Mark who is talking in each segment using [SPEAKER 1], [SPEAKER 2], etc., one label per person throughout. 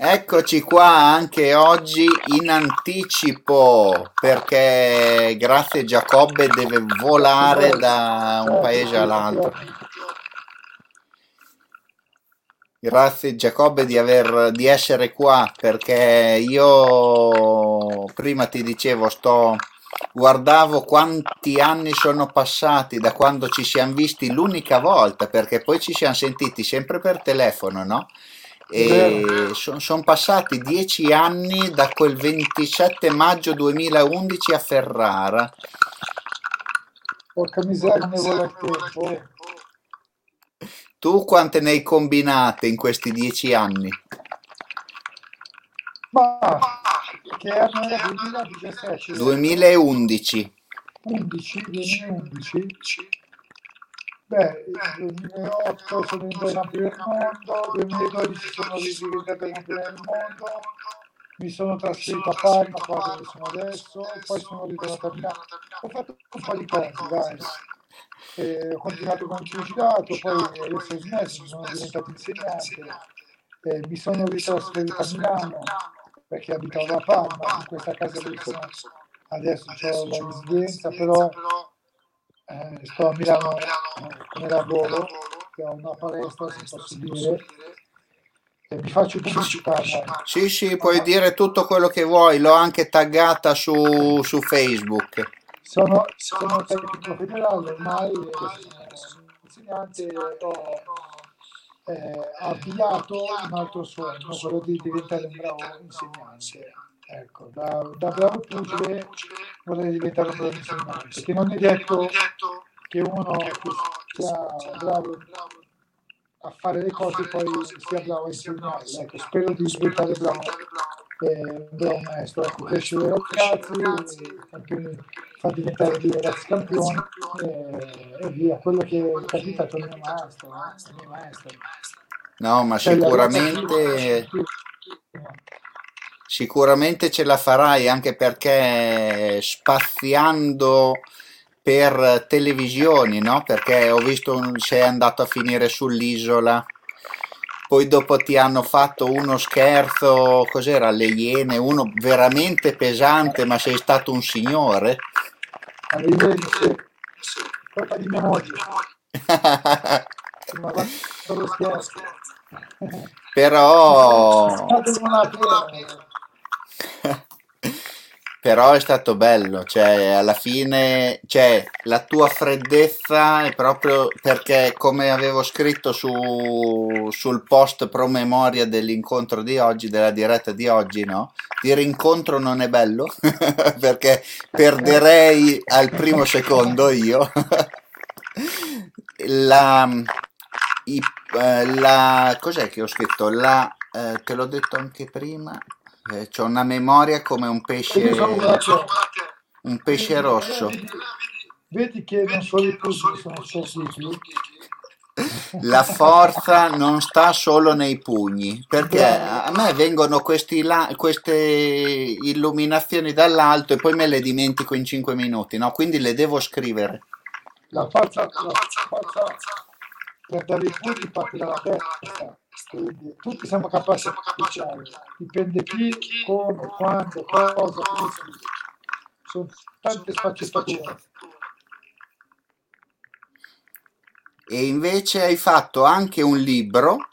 [SPEAKER 1] Eccoci qua anche oggi in anticipo perché grazie Giacobbe deve volare da un paese all'altro. Grazie Giacobbe di, aver, di essere qua perché io prima ti dicevo sto guardavo quanti anni sono passati da quando ci siamo visti l'unica volta perché poi ci siamo sentiti sempre per telefono, no? E sono son passati dieci anni da quel 27 maggio 2011 a Ferrara.
[SPEAKER 2] Porca miseria, ne vuole il tempo.
[SPEAKER 1] Tu quante ne hai combinate in questi dieci anni?
[SPEAKER 2] Ma che anno era 2017?
[SPEAKER 1] 2011.
[SPEAKER 2] 11, 2011? Beh, nel 2008 sono diventato campione del mondo, nel 2012 sono campione del mondo, mi sono trasferito a Parma, qua dove sono adesso, poi sono ritornato a Milano. Ho fatto un po' di cose, dai. E ho continuato con il pugilato, poi adesso ho smesso, sono diventato insegnante, e mi sono ritrasferito a Milano perché abitavo a Parma, in questa casa dove sono adesso ho la residenza, però eh, sto a Milano come lavoro, che ho una palestra, se posso dire, e mi faccio pubblicità.
[SPEAKER 1] Sì, sì, puoi dire tutto quello che vuoi, l'ho anche taggata su, su Facebook.
[SPEAKER 2] Sono, sono tecnico federale, ormai sono insegnante, ho eh, avviato un altro sogno, quello di diventare un bravo insegnante. Ecco, da, da bravo pugile vorrei diventare un bravo insegnante, perché non è detto che uno sia bravo a fare le cose poi sia bravo a insegnare. Ecco, spero di diventare bravo, eh, un bravo maestro, ecco, crescere i ragazzi, campioni, far diventare dei ragazzi campioni e, e via. Quello che è capitato al mio maestro, eh, mio maestro.
[SPEAKER 1] No, ma
[SPEAKER 2] Cioè,
[SPEAKER 1] sicuramente, sicuramente ce la farai anche perché spaziando per televisioni, no? Perché ho visto sei andato a finire sull'isola, poi dopo ti hanno fatto uno scherzo, cos'era? Le Iene, uno veramente pesante, ma sei stato un signore.
[SPEAKER 2] Colpa di mia moglie.
[SPEAKER 1] Però. però è stato bello, cioè alla fine, cioè la tua freddezza è proprio perché come avevo scritto su, sul post promemoria dell'incontro di oggi, della diretta di oggi, no? Il rincontro non è bello perché perderei al primo secondo io. La, i- eh, la, cos'è che ho scritto? La, eh, te l'ho detto anche prima, eh, c'ho una memoria come un pesce,
[SPEAKER 2] sono
[SPEAKER 1] un pesce rosso.
[SPEAKER 2] vedi, che non solo i pugili sono storditi,
[SPEAKER 1] La forza non sta solo nei pugni, perché a me vengono questi la- queste illuminazioni dall'alto e poi me le dimentico in 5 minuti, no? Quindi le devo scrivere.
[SPEAKER 2] la forza, la forza per dare i pugni parte dalla testa. Quindi tutti siamo capaci di fare, dipende chi, come, quando, cosa. Sono tante sfaccettature.
[SPEAKER 1] E invece hai fatto anche un libro,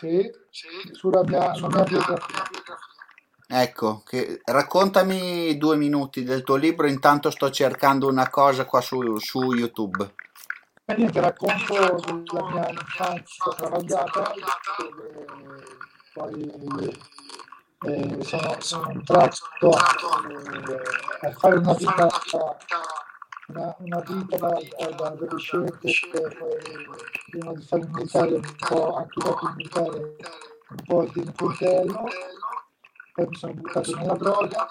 [SPEAKER 2] Sì, sulla mia, la mia biografia.
[SPEAKER 1] ecco, che raccontami due minuti del tuo libro, intanto sto cercando una cosa qua su, su YouTube.
[SPEAKER 2] E niente, racconto della mia infanzia travagliata, dove poi eh, sono, sono entrato eh, a fare una vita, una, una vita da, da, adolescente, poi prima di fare il militare, un po' anche dopo il militare, un po' di coltello, poi mi sono buttato nella droga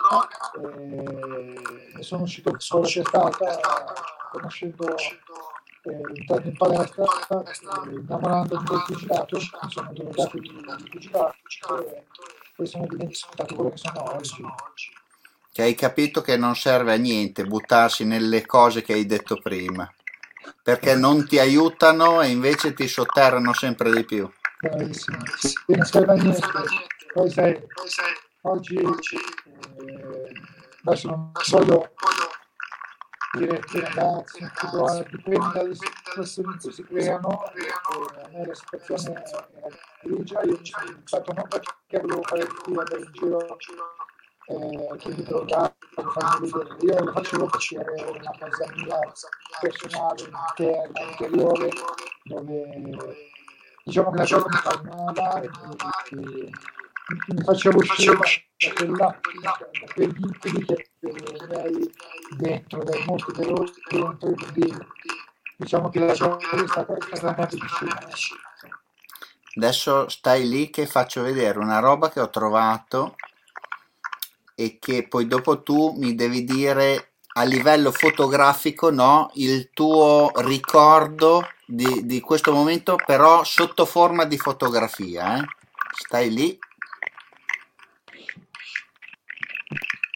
[SPEAKER 2] e, e sono uscito fuori testata conoscendo eh, in palestra, eh, del pugilato, mi sono drogato di, di pugilato e sono diventato quello che sono oggi.
[SPEAKER 1] Che hai capito che non serve a niente buttarsi nelle cose che hai detto prima, perché non ti aiutano e invece ti sotterrano sempre di più.
[SPEAKER 2] Bravissimo. Non serve a niente. poi sai, oggi eh, adesso non voglio dire che ragazzi, dipende dalle situazioni in cui si creano, eh, a me la situazione era grigia, io mi sono fatto non perché volevo fare di andare in giro eh, quindi drogare, farmi vedere, io lo facevo avevo una cosa mia personale, interna, interiore, dove diciamo che la cosa mi calmava e mi facevo uscire da quella, quegli incubi che miei dentro, dai molti dentro, quindi diciamo che la cosa è stata, andata vicina.
[SPEAKER 1] Adesso stai lì che faccio vedere una roba che ho trovato e che poi dopo tu mi devi dire a livello fotografico no, il tuo ricordo di, di questo momento, però sotto forma di fotografia. Eh? Stai lì.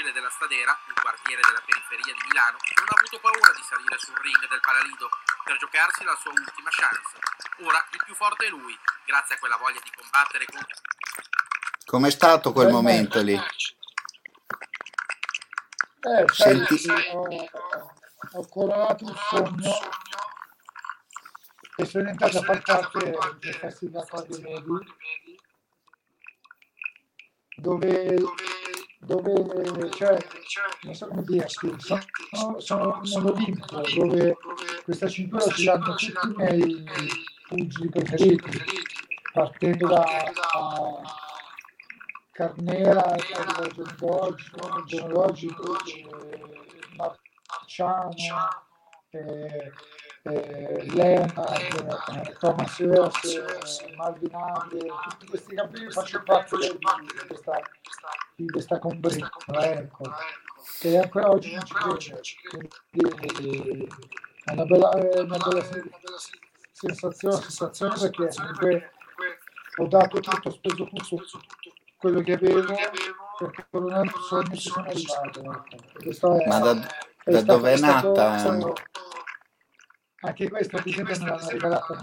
[SPEAKER 2] il
[SPEAKER 3] pugile della Stadera, un quartiere della periferia di Milano, non ha avuto paura di salire sul ring del Palalido per giocarsi la sua ultima chance. Ora il più forte è lui, grazie a quella voglia di combattere con...
[SPEAKER 1] Com'è stato quel momento lì?
[SPEAKER 2] Eh, Senti... ho, ho coronato un sogno e sono entrato a far parte del Festival Quadri Medi dove, dove cioè, non so come dirti, sono, sono nell'Olimpo dove questa cintura ce l'hanno tutti i miei pugili preferiti, partendo da Carnera, genealogico Marciano, eh, eh, Leonard, eh, Thomas Ross, Marvin Abbey, tutti questi campioni faccio parte di questa, di questa combriccola, ecco. E ancora oggi non ci credo. Quindi è una bella, una bella sensazione, sensazione perché comunque ho dato tutto, ho speso tutto quello che avevo perché per un altro sogno ci sono arrivato. Ecco.
[SPEAKER 1] È, Ma da, da dove è nata?
[SPEAKER 2] Stato, anche questo esempio me l'hanno regalato,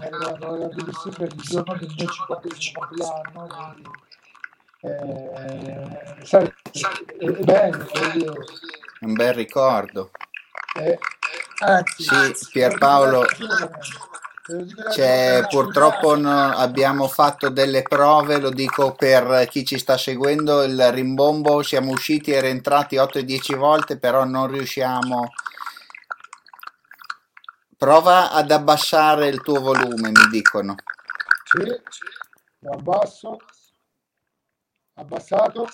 [SPEAKER 2] per il giorno del mio 50 compleanno, quindi eh, sai, è, è bello,
[SPEAKER 1] è un bel ricordo.
[SPEAKER 2] Eh, anzi,
[SPEAKER 1] sì, Pierpaolo, c'è, purtroppo no, abbiamo fatto delle prove, lo dico per chi ci sta seguendo, il rimbombo siamo usciti e rientrati 8 e 10 volte, però non riusciamo Prova ad abbassare il tuo volume, mi dicono.
[SPEAKER 2] Sì, lo abbasso. Abbassato.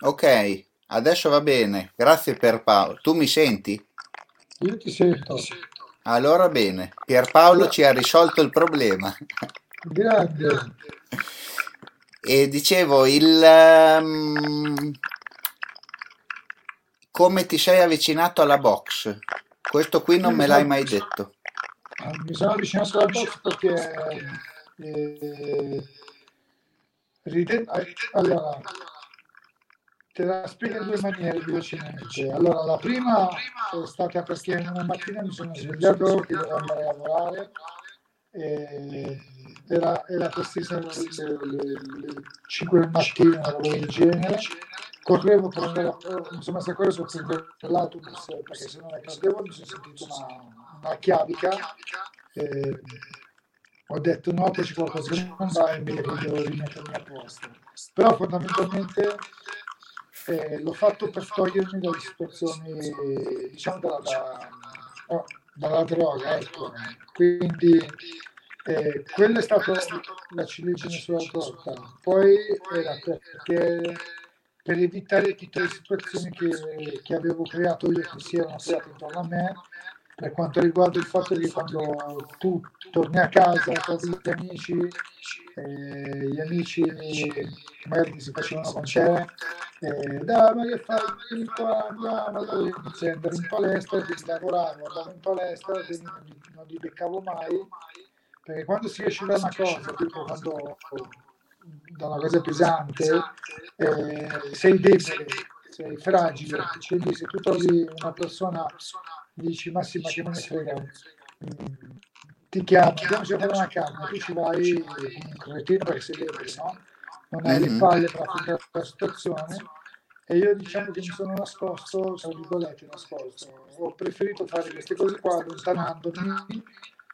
[SPEAKER 1] Ok, adesso va bene. Grazie per Paolo. Tu mi senti?
[SPEAKER 2] Io ti sento.
[SPEAKER 1] Allora bene, Pierpaolo ci ha risolto il problema.
[SPEAKER 2] Grande.
[SPEAKER 1] E dicevo, il, um, come ti sei avvicinato alla box? Questo qui non me l'hai mai detto.
[SPEAKER 2] Mi sono avvicinato alla box perché eh, riten- allora, te la spiego in due maniere velocemente. Allora, la prima è stata perché una mattina mi sono svegliato che dovevo andare a lavorare e era, era prestissimo le, 5 del mattino, una roba del genere correvo a, insomma se correvo sul prendere l'autobus perché se non è cadevo mi sono sentito una, una chiavica eh, ho detto no che c'è qualcosa che non va e mi devo rimettermi a posto però fondamentalmente eh, l'ho fatto per togliermi dalle situazioni diciamo dalla, da, oh, dalla droga ecco. Quindi eh, quella è stata la ciliegina sulla torta. Poi era perché per evitare tutte le situazioni che, che avevo creato io, che si erano create intorno a me, per quanto riguarda il fatto che quando tu torni a casa con gli amici, eh, gli amici magari si facevano te, eh, dai ma che fai, vieni qua, andiamo, inizi ad andare in palestra, devi lavorare, andavo in palestra, non li, non li beccavo mai, perché quando si esce da una cosa, tipo quando da una cosa pesante, eh, sei debole, sei fragile, quindi se tu trovi una persona dici ma sì ma che me ne frega ti chiama andiamoci a fare una canna tu ci vai un cretino perché sei debole no? non hai le palle per affrontare la situazione. E io diciamo che mi sono nascosto tra virgolette nascosto. Ho preferito fare queste cose qua allontanandomi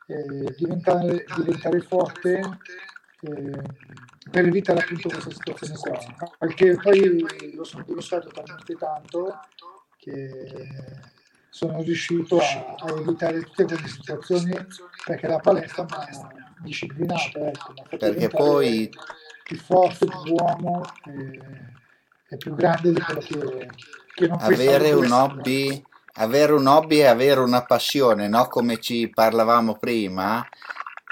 [SPEAKER 2] eh, diventare, diventare forte eh, per evitare appunto questa situazione qua perché poi lo sono diventato talmente tanto che sono riuscito a, a, evitare tutte quelle situazioni perché la palestra mi ha disciplinato. Ecco,
[SPEAKER 1] perché poi
[SPEAKER 2] più forte, più uomo e, e, più grande di quello che, che non
[SPEAKER 1] avere un hobby avere un hobby e avere una passione, no? come ci parlavamo prima,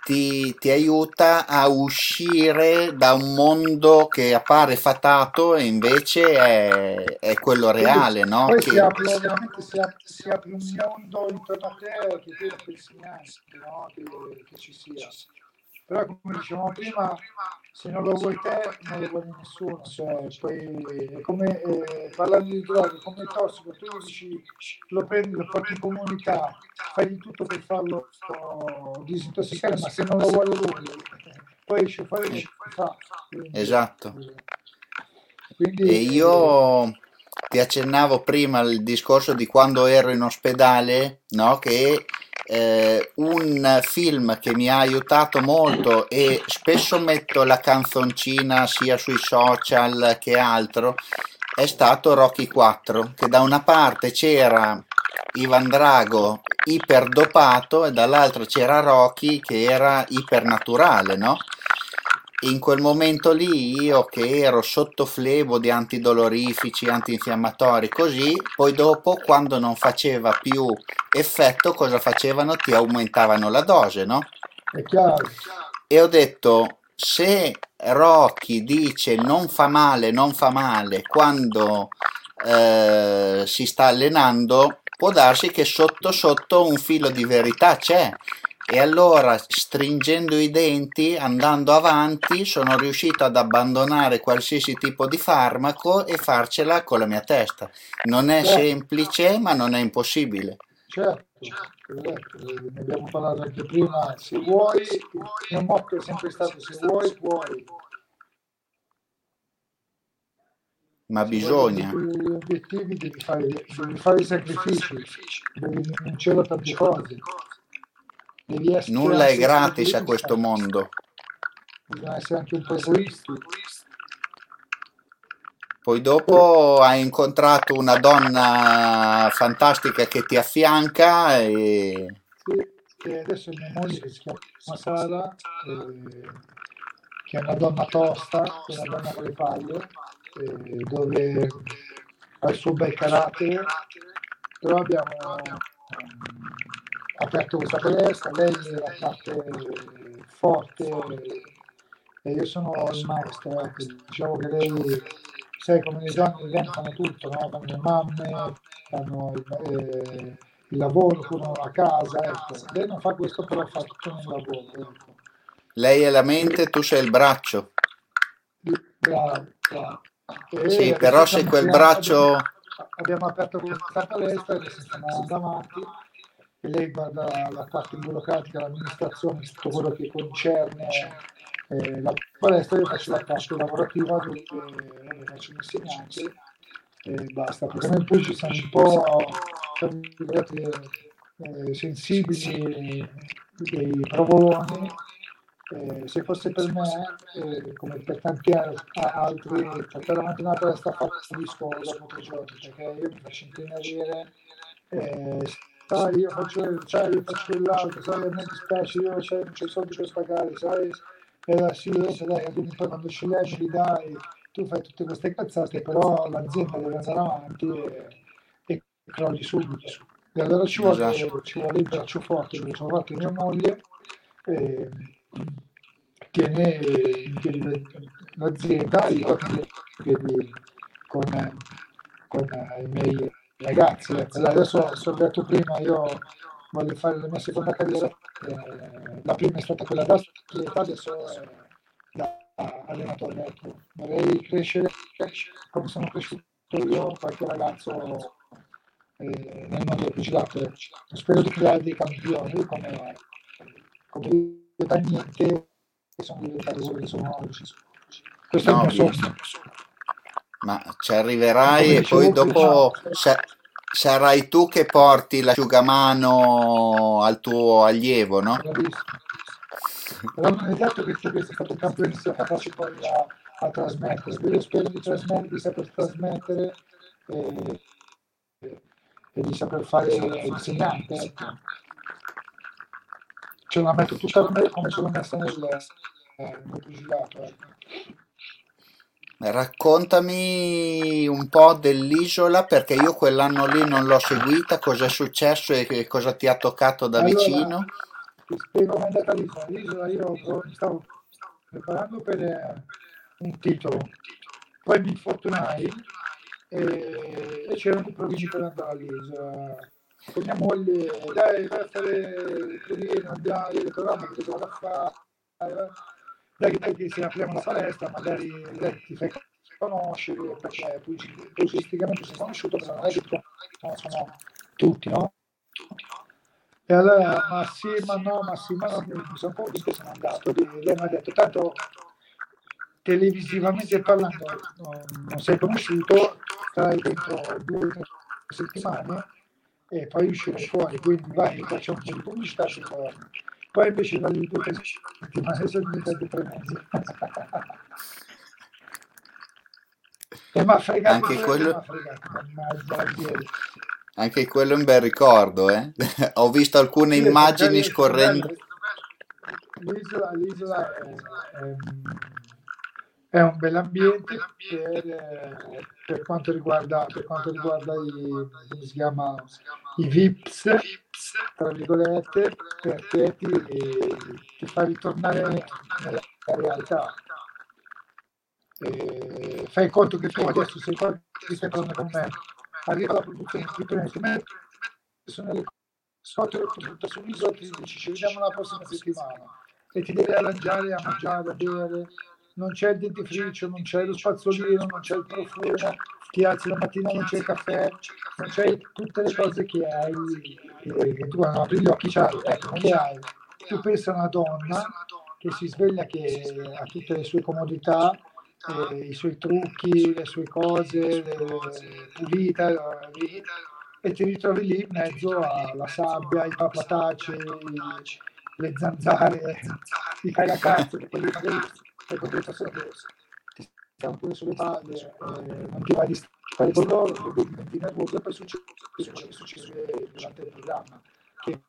[SPEAKER 1] ti, ti, aiuta a uscire da un mondo che appare fatato e invece è, è quello reale, no?
[SPEAKER 2] Poi
[SPEAKER 1] che...
[SPEAKER 2] si, apre, si, apre, si, apre, un mondo intorno a te che tu pensi neanche no? che, che ci sia però come dicevamo prima se non lo vuoi te non lo vuole nessuno cioè, poi è come eh, parlando di droghe come tossico tu dici lo prendi lo porti in comunità fai di tutto per farlo oh, disintossicare ma se non lo vuole lui poi esce fuori e fa
[SPEAKER 1] quindi, esatto quindi, e io ti accennavo prima il discorso di quando ero in ospedale no? che eh, un film che mi ha aiutato molto e spesso metto la canzoncina sia sui social che altro è stato Rocky 4 che da una parte c'era Ivan Drago iperdopato e dall'altra c'era Rocky che era ipernaturale no? In quel momento lì io che ero sotto flebo di antidolorifici, antinfiammatori, così, poi dopo quando non faceva più effetto, cosa facevano? Ti aumentavano la dose, no? E ho detto, se Rocky dice non fa male, non fa male, quando eh, si sta allenando, può darsi che sotto sotto un filo di verità c'è e allora stringendo i denti, andando avanti, sono riuscito ad abbandonare qualsiasi tipo di farmaco e farcela con la mia testa. Non è certo. semplice, ma non è impossibile.
[SPEAKER 2] Certo, certo, ne abbiamo parlato anche prima, se vuoi, il mio motto è sempre stato se vuoi, puoi.
[SPEAKER 1] Ma bisogna.
[SPEAKER 2] Gli obiettivi devi fare, devi fare i sacrifici, devi rinunciare a tante cose.
[SPEAKER 1] Nulla è gratis a questo mondo.
[SPEAKER 2] Bisogna essere anche un po' egoisti.
[SPEAKER 1] Poi dopo hai incontrato una donna fantastica che ti affianca e...
[SPEAKER 2] Sì, adesso mia moglie che si chiama Sara, eh, che è una donna tosta, una donna con le palle, eh, dove ha il suo bel carattere, però abbiamo aperto questa palestra, lei è la parte forte e io sono il maestro, ecco. diciamo che lei, sai come le donne, le donne fanno tutto, no? fanno le mamme, fanno eh, il lavoro, curano la casa, ecco. lei non fa questo però fa tutto nel lavoro. Ecco.
[SPEAKER 1] Lei è la mente, tu sei il braccio.
[SPEAKER 2] Bravo, bravo.
[SPEAKER 1] sì, però se quel braccio...
[SPEAKER 2] Abbiamo, abbiamo aperto questa palestra e stiamo andando avanti e lei guarda la parte burocratica, l'amministrazione, tutto quello che concerne eh, la palestra, io faccio la parte lavorativa dove eh, faccio l'insegnante e basta, perché noi poi ci siamo un po' eh, sensibili dei provoloni eh, se fosse per me, eh, come per tanti altri, portare avanti una palestra fa di scuola dopo tre giorni, perché io mi faccio intimorire, eh, sai, io faccio, sai, io faccio quell'altro, sai, a me dispiace, io sai, non c'ho i soldi per pagare, sai, era sì, dai, quindi poi quando ci leggi li dai, tu fai tutte queste cazzate, però l'azienda deve andare avanti e, e crolli subito. E allora ci vuole,
[SPEAKER 1] esatto.
[SPEAKER 2] ci vuole il braccio forte, il braccio forte mia moglie eh, tiene in piedi l'azienda, io con, con i miei ragazzi. Allora, adesso sono detto prima, io voglio fare la mia seconda carriera, eh, la prima è stata quella da adesso è da allenatore. Ecco. Vorrei crescere come sono cresciuto io, qualche ragazzo eh, nel mondo del pugilato. Spero di creare dei campioni come, come da niente che sono diventati quello che sono oggi. Questo
[SPEAKER 1] No,
[SPEAKER 2] è il mio sogno.
[SPEAKER 1] Ma ci arriverai e poi dopo sa- sarai tu che porti l'asciugamano al tuo allievo, no?
[SPEAKER 2] bravissimo. Però non è detto che tu questo stato campione sia capace poi a, a trasmettere. Io spero di trasmettere, di saper trasmettere e, e di saper fare l'insegnante. Ecco. Ce la metto tutta me come l'ho messa nel, eh, nel pugilato. Ecco.
[SPEAKER 1] Raccontami un po' dell'isola perché io quell'anno lì non l'ho seguita, cosa è successo e che cosa ti ha toccato da
[SPEAKER 2] Allora,
[SPEAKER 1] vicino?
[SPEAKER 2] ti spiego come è andata l'isola. L'isola io stavo preparando per eh, un titolo, poi mi infortunai e, e c'erano i provini per andare all'isola. Con mia moglie, dai, vai a fare il provino, dai, ho detto, "Vabbè, che cosa vado a fare? Dai, dai, che se apriamo la palestra, magari dai, ti fai conoscere, perché pugil- pugilisticamente sei conosciuto, però non è che conoscono tutti, no? E allora, ma sì, ma no, ma sì, ma no, mi sono po' che sono andato. Lei mi ha detto, tanto televisivamente parlando non, sei conosciuto, stai dentro due o tre settimane e poi uscirai fuori, quindi vai, facciamo un po' di pubblicità si torna. Poi invece o tre settimane sono diventati tre mesi. e mi ha fregato
[SPEAKER 1] Anche
[SPEAKER 2] quello,
[SPEAKER 1] quello,
[SPEAKER 2] fregato, la
[SPEAKER 1] anche quello è un bel ricordo, eh? Ho visto alcune
[SPEAKER 2] Sì,
[SPEAKER 1] immagini scorrendo.
[SPEAKER 2] L'isola, l'isola è, è- è un bel ambiente per, eh, per quanto riguarda, per quanto riguarda i, chiama, i VIPs, tra virgolette, perché ti, ti fa ritornare nella realtà. E fai conto che tu adesso sei qua, ti stai parlando con me, arriva la produzione di prende, me sono le quattro tutto sull'isola ti dici ci vediamo la prossima settimana. E ti devi arrangiare a mangiare, a bere, non c'è il dentifricio, non c'è lo spazzolino, non c'è il profumo, ti alzi la mattina non c'è il caffè, non c'è tutte le cose che hai, che, che tu apri gli occhi c'hai, ecco, le hai. Tu pensa a una donna che si sveglia che ha tutte le sue comodità, eh, i suoi trucchi, le sue cose, le, pulita, la- e ti ritrovi lì in mezzo alla sabbia, i papatacei, le zanzare, i cagacazzo, che poi poi potrai passare ti stiamo pure sulle palle, eh, ti vai di stare con loro, diventi nervoso e poi succede che succede durante il programma, che,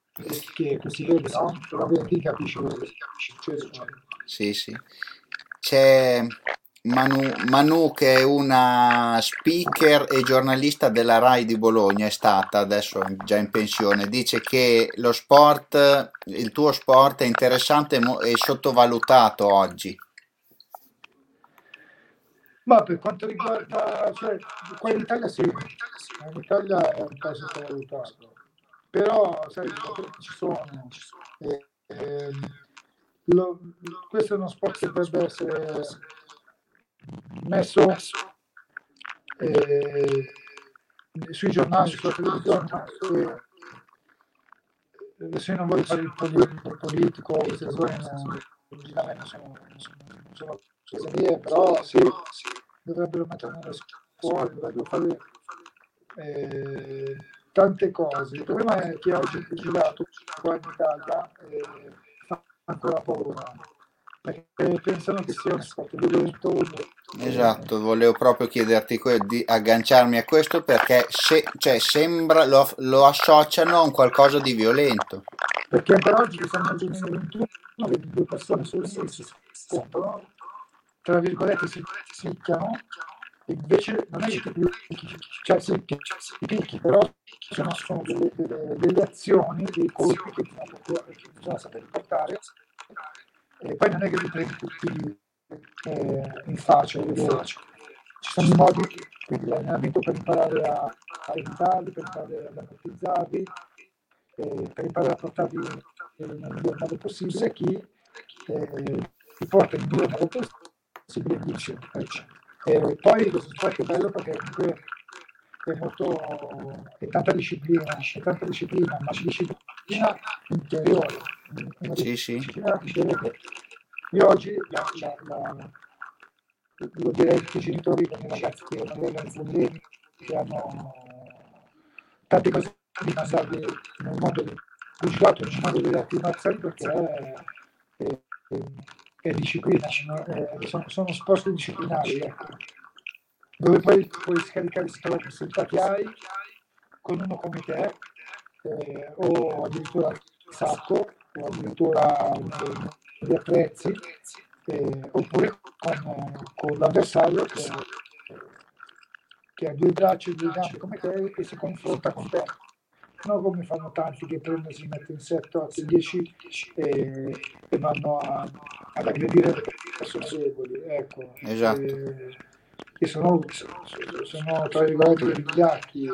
[SPEAKER 2] che, si vede, no? Però vedi, capisci quello che succede. poi.
[SPEAKER 1] Sì, sì. C'è Manu, Manu che è una speaker e giornalista della RAI di Bologna, è stata adesso già in pensione, dice che lo sport, il tuo sport è interessante e e sottovalutato oggi.
[SPEAKER 2] Ma per quanto riguarda, cioè, qua in Italia sì, in Italia è un po' sottovalutato, però sai, ci sono, eh, ehm, lo- questo è uno sport che dovrebbe essere messo eh, sui giornali, sulla televisione, eh, adesso io non voglio fare il politico, politico logicamente sono, non sono, sono mie, però sì, dovrebbero mettere nelle scuole, dovrebbero fare eh, tante cose. Il problema è che oggi il pugilato qua in Italia eh, fa ancora paura, perché pensano che sia uno sport violento.
[SPEAKER 1] Esatto, volevo proprio chiederti que- di agganciarmi a questo perché se, cioè, sembra lo, lo associano a un qualcosa di violento.
[SPEAKER 2] Perché ancora oggi che siamo nel 2021, vedi due persone solo lì si scontrano, tra virgolette si picchiano, invece non è che ti cioè sì, ti picchi, però sono, sono delle, delle, delle, azioni, dei colpi che bisogna, bisogna sapere portare. E poi non è che li prendi tutti eh, in faccia, ci sono modi quindi l'allenamento per imparare a, a evitarli, per imparare ad ammortizzarli, eh, per imparare a portarli nel miglior modo possibile, chi eh, ti porta nel miglior modo possibile vince. E poi questo sport è bello perché comunque è molto è tanta disciplina, è tanta disciplina, ma disciplina interiore.
[SPEAKER 1] Sì, sì.
[SPEAKER 2] Disciplina interiore. Io oggi la, la, la, lo direi ai genitori con i ragazzi che hanno problemi, che hanno tante cose di mandarli nel mondo del pugilato, nel mondo delle arti marziali perché è, è, è disciplina, è, sono, sono sport disciplinari, ecco. dove poi puoi scaricare la possibilità che hai con uno come te, eh, o addirittura il sacco, o addirittura gli attrezzi, eh, oppure con, con l'avversario che, che, ha due braccia e due gambe come te e si confronta con te. Non come fanno tanti che prendono, si mettono in 7, 8, 10 e, e vanno a, ad aggredire le persone deboli. Ecco.
[SPEAKER 1] Esatto.
[SPEAKER 2] E, e sono, sono, tra virgolette vigliacchi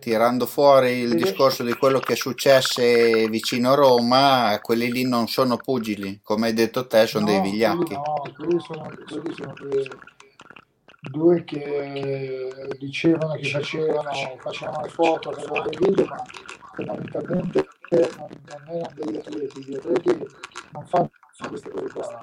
[SPEAKER 1] tirando fuori il discorso di quello che è successo vicino a Roma, quelli lì non sono pugili, come hai detto te, sono no, dei vigliacchi.
[SPEAKER 2] No, quelli sono, quelli sono due, che dicevano che facevano, facevano le foto, facevano le video, ma fondamentalmente non, erano degli atleti, gli atleti non fanno queste cose qua.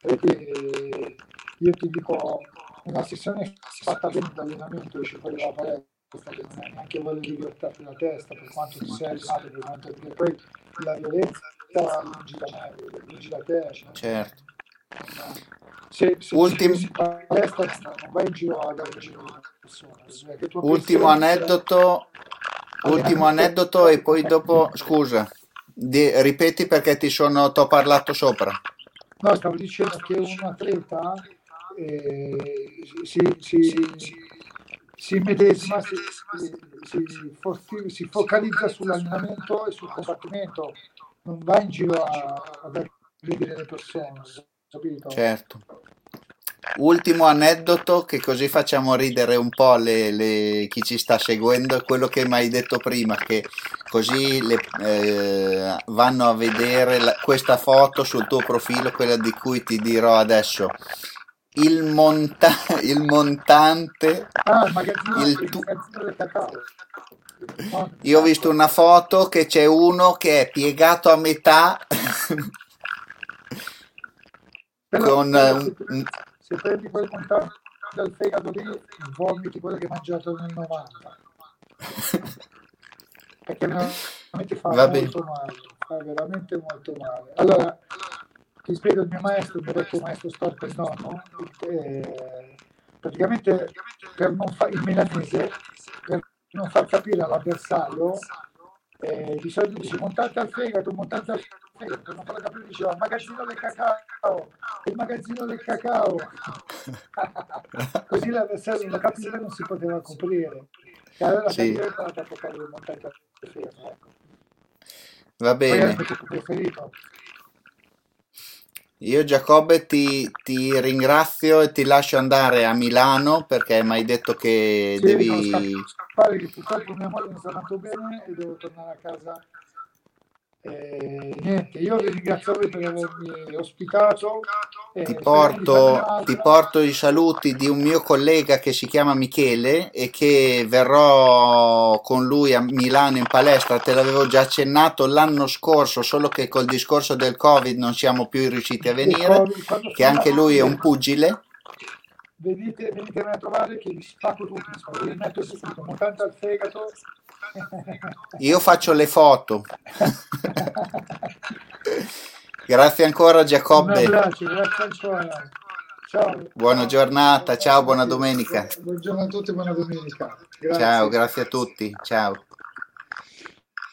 [SPEAKER 2] Perché io ti dico, una sessione fatta bene di allenamento, esce fuori palestra, che non hai neanche voglia di grattarti la testa per quanto ti sei alzato, per quanto perché poi la violenza lungi da me, lungi da te. Cioè,
[SPEAKER 1] certo.
[SPEAKER 2] Se, se
[SPEAKER 1] Ultim...
[SPEAKER 2] palestra, non vai in giro a dare giro persone.
[SPEAKER 1] Ultimo aneddoto, ultimo aneddoto e poi dopo, scusa, di, ripeti perché ti sono, ho parlato sopra.
[SPEAKER 2] No, stavo dicendo che un atleta eh, si, si, si medesima, si, si, si, si, focalizza sull'allenamento e sul combattimento, non va in giro a, ad aggredire le persone, capito?
[SPEAKER 1] Certo. Ultimo aneddoto che così facciamo ridere un po' le, le, chi ci sta seguendo è quello che mi hai detto prima, che così le, eh, vanno a vedere la, questa foto sul tuo profilo, quella di cui ti dirò adesso il, monta- il montante
[SPEAKER 2] ah, il, il tu-
[SPEAKER 1] io ho visto una foto che c'è uno che è piegato a metà
[SPEAKER 2] però, con però un, se, se prendi quel montante dal fegato lì vomiti quello che hai mangiato nel 90 perché veramente fa Va molto bene. male fa veramente molto male allora ti spiego il mio maestro, il mio vecchio maestro storico il nonno, eh, praticamente per non fare il milanese, per non far capire all'avversario, eh, di solito dice montate al fegato, montate al fegato, per non farlo capire diceva magazzino del cacao, il magazzino del cacao. Così l'avversario lo capiva e non si poteva coprire. E allora sì. per a toccare il montaggio. Ecco.
[SPEAKER 1] Va bene.
[SPEAKER 2] È.
[SPEAKER 1] Io Giacobbe ti, ti, ringrazio e ti lascio andare a Milano perché mi hai detto che
[SPEAKER 2] sì,
[SPEAKER 1] devi...
[SPEAKER 2] scappare che purtroppo mia moglie non sta tanto bene e devo tornare a casa eh, niente, io vi ringrazio per avermi ospitato.
[SPEAKER 1] Eh, ti, porto, ti porto i saluti di un mio collega che si chiama Michele e che verrò con lui a Milano in palestra. Te l'avevo già accennato l'anno scorso, solo che col discorso del Covid non siamo più riusciti a venire. Che anche lui è un pugile
[SPEAKER 2] venite, venitemi a trovare che vi spacco tutti, vi metto subito, montante al fegato.
[SPEAKER 1] Io faccio le foto. grazie ancora Giacobbe.
[SPEAKER 2] Grazie, grazie ancora. Ciao.
[SPEAKER 1] Buona giornata, ciao, buona domenica.
[SPEAKER 2] Buongiorno a tutti, buona domenica.
[SPEAKER 1] Grazie. Ciao, grazie a tutti. Ciao.